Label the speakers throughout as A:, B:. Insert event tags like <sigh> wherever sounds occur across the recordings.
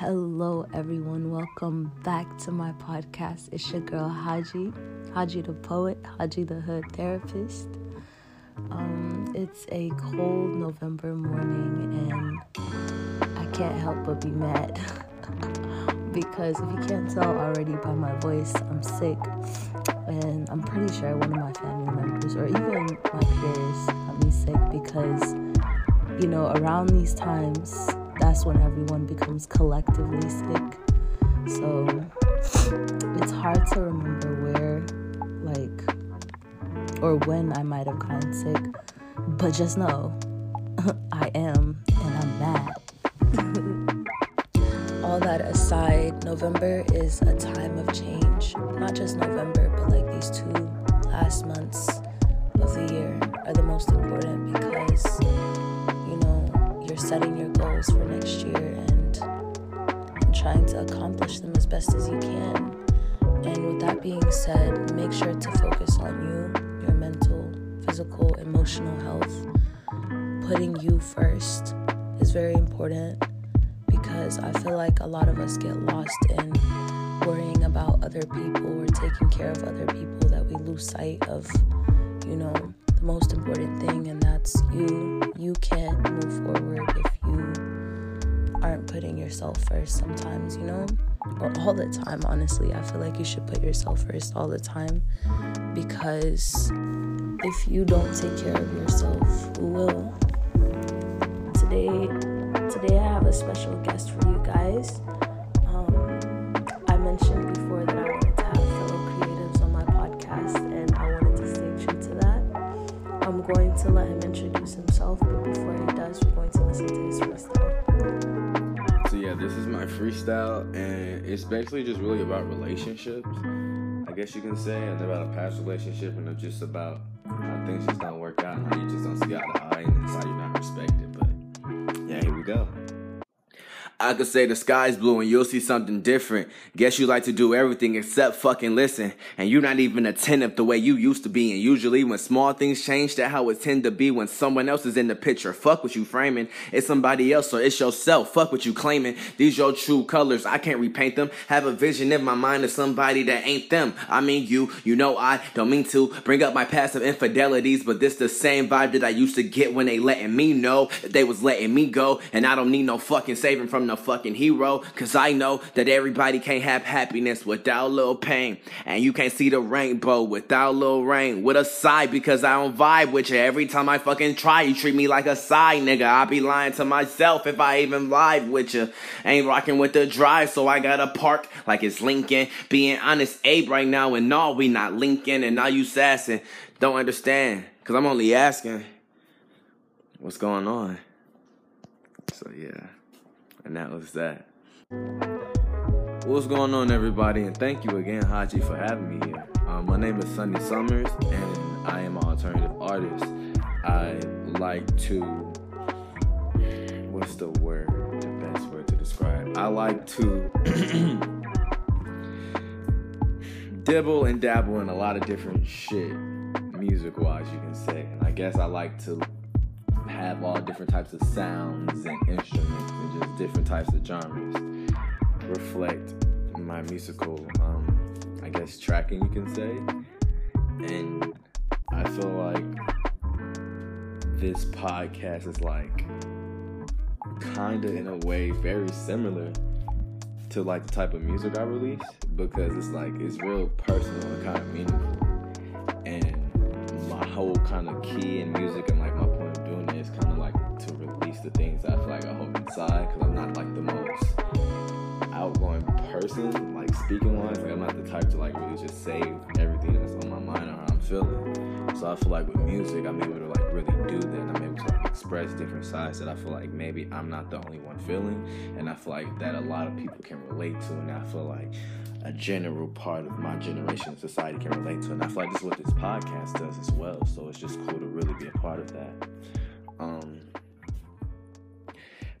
A: Hello, everyone. Welcome back to my podcast. It's your girl Haji, Haji the poet, Haji the hood therapist. Um, it's a cold November morning, and I can't help but be mad <laughs> because if you can't tell already by my voice, I'm sick, and I'm pretty sure one of my family members or even my peers got me sick because you know around these times that's when everyone becomes collectively sick. So it's hard to remember where, like, or when I might have gotten sick, but just know <laughs> I am and I'm mad. <laughs> All that aside, November is a time of change. Not just November, but like these two last months of the year are the most important because setting your goals for next year and, and trying to accomplish them as best as you can. And with that being said, make sure to focus on you, your mental, physical, emotional health. Putting you first is very important because I feel like a lot of us get lost in worrying about other people or taking care of other people that we lose sight of, you know, the most important thing, and that's you. You can't move forward if you aren't putting yourself first sometimes, you know? Or all the time, honestly. I feel like you should put yourself first all the time because if you don't take care of yourself, who will? Today, today I have a special guest for you guys. Um, I mentioned to let him introduce himself, but before he does, we're going to listen to his freestyle.
B: So yeah, this is my freestyle, and it's basically just really about relationships. I guess you can say, and about a past relationship, and just about how things just don't work out, and how you just don't see eye to eye, and it's how you're not respected. But yeah, here we go. I could say the sky's blue and you'll see something different. Guess you like to do everything except fucking listen. And you're not even attentive the way you used to be. And usually when small things change, that how it tend to be when someone else is in the picture. Fuck what you framing. It's somebody else or it's yourself. Fuck what you claiming. These your true colors. I can't repaint them. Have a vision in my mind of somebody that ain't them. I mean you. You know I don't mean to bring up my past of infidelities, but this the same vibe that I used to get when they letting me know that they was letting me go. And I don't need no fucking saving from no fucking hero. Cause I know that everybody can't have happiness without a little pain. And you can't see the rainbow without a little rain. With a sigh because I don't vibe with you. Every time I fucking try, you treat me like a side nigga. I be lying to myself if I even vibe with you. Ain't rocking with the drive, so I gotta park like it's Lincoln. Being honest, Abe right now, and no, we not Lincoln. And now you sassing. Don't understand. Cause I'm only asking what's going on. So yeah. And that was that. What's going on, everybody? And thank you again, Haji, for having me here. Um, my name is Sonnie Summers, and I am an alternative artist. I like to. What's the word? The best word to describe? I like to <clears throat> dibble and dabble in a lot of different shit, music wise, you can say. And I guess I like to have all different types of sounds and instruments and just different types of genres reflect my musical, um, I guess, tracking, you can say. And I feel like this podcast is like kind of in a way very similar to like the type of music I release because it's like it's real personal and kind of meaningful. And my whole kind of key in music and release the things I feel like I hold inside because I'm not like the most outgoing person, like speaking wise. Like I'm not the type to like really just say everything that's on my mind or how I'm feeling. So I feel like with music, I'm able to like really do that. I'm able to like express different sides that I feel like maybe I'm not the only one feeling, and I feel like that a lot of people can relate to, and I feel like a general part of my generation of society can relate to, and I feel like this is what this podcast does as well. So it's just cool to really be a part of that. Um,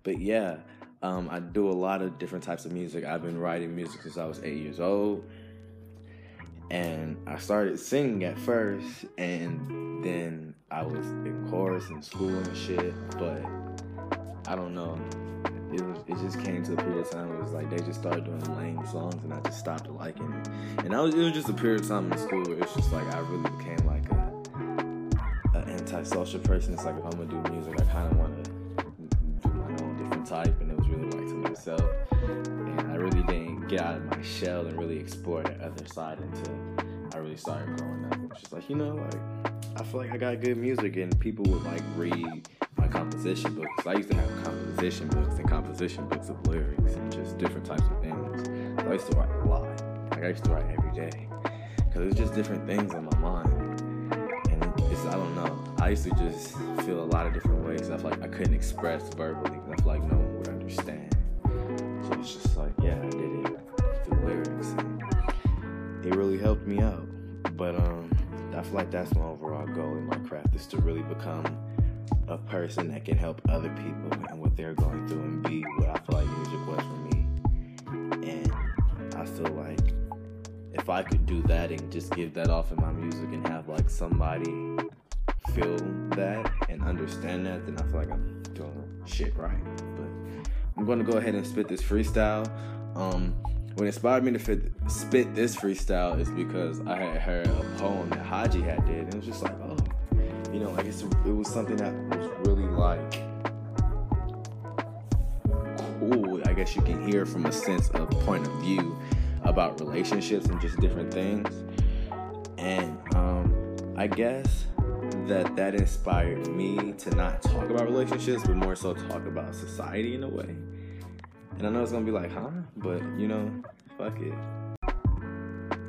B: but yeah, um, I do a lot of different types of music. I've been writing music since I was eight years old. And I started singing at first, and then I was in chorus in school and shit. But I don't know. It was, it just came to a period of time where it was like they just started doing lame songs and I just stopped liking it. And I was it was just a period of time in school where it's just like I really became like a an antisocial person. It's like if I'm gonna do music, I kind of type, and it was really like to myself. And I really didn't get out of my shell and really explore the other side until I really started growing up. It was just like you know, like I feel like I got good music, and people would like read my composition books. I used to have composition books and composition books of lyrics and just different types of things. So I used to write a lot. Like I used to write every day because it's just different things in my mind. And it's I don't know. I used to just feel a lot of different ways. I feel like I couldn't express verbally. I feel like no one would understand. So it's just like yeah, I did it through lyrics. It really helped me out. But um, I feel like that's my overall goal in my craft is to really become a person that can help other people and what they're going through and be what I feel like music was for me. And I feel like if I could do that and just give that off in my music and have like somebody feel that and understand that, then I feel like I'm doing shit right. But I'm gonna go ahead and spit this freestyle. Um, what inspired me to fit, spit this freestyle is because I had heard a poem that Haji had did, and it was just like, oh, you know, guess it was something that was really like cool. I guess you can hear from a sense of point of view about relationships and just different things. And um, I guess that that inspired me to not talk about relationships, but more so talk about society in a way. And I know it's gonna be like, huh? But you know, fuck it.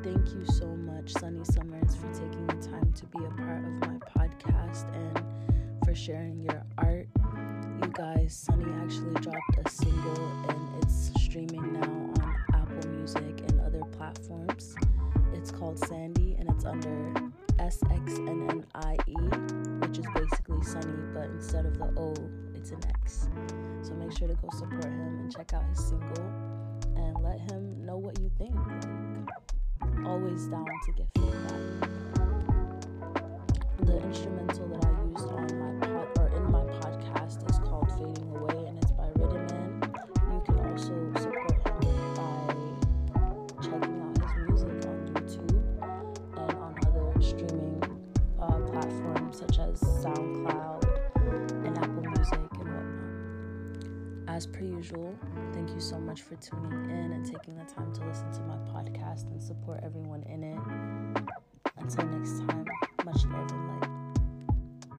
A: Thank you so much, Sonnie Summers, for taking the time to be a part of my podcast and for sharing your art. You guys, Sonnie actually dropped a single and it's streaming now on Apple Music and other platforms. It's called Sandy and it's under SXNNIE, which is basically Sonnie, but instead of the O, it's an X. So make sure to go support him and check out his single and let him know what you think. Always down to get feedback. The instrumental that I used on As per usual, thank you so much for tuning in and taking the time to listen to my podcast and support everyone in it. Until next time, much love and light.